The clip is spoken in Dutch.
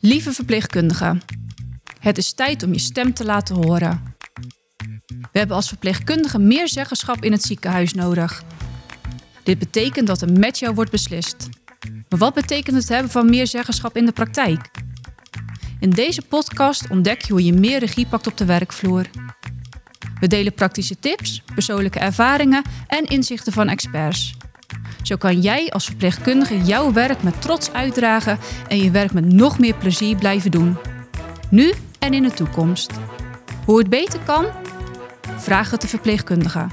Lieve verpleegkundige, het is tijd om je stem te laten horen. We hebben als verpleegkundige meer zeggenschap in het ziekenhuis nodig. Dit betekent dat er met jou wordt beslist. Maar wat betekent het hebben van meer zeggenschap in de praktijk? In deze podcast ontdek je hoe je meer regie pakt op de werkvloer. We delen praktische tips, persoonlijke ervaringen en inzichten van experts. Zo kan jij als verpleegkundige jouw werk met trots uitdragen en je werk met nog meer plezier blijven doen. Nu en in de toekomst. Hoe het beter kan? Vraag het de verpleegkundige.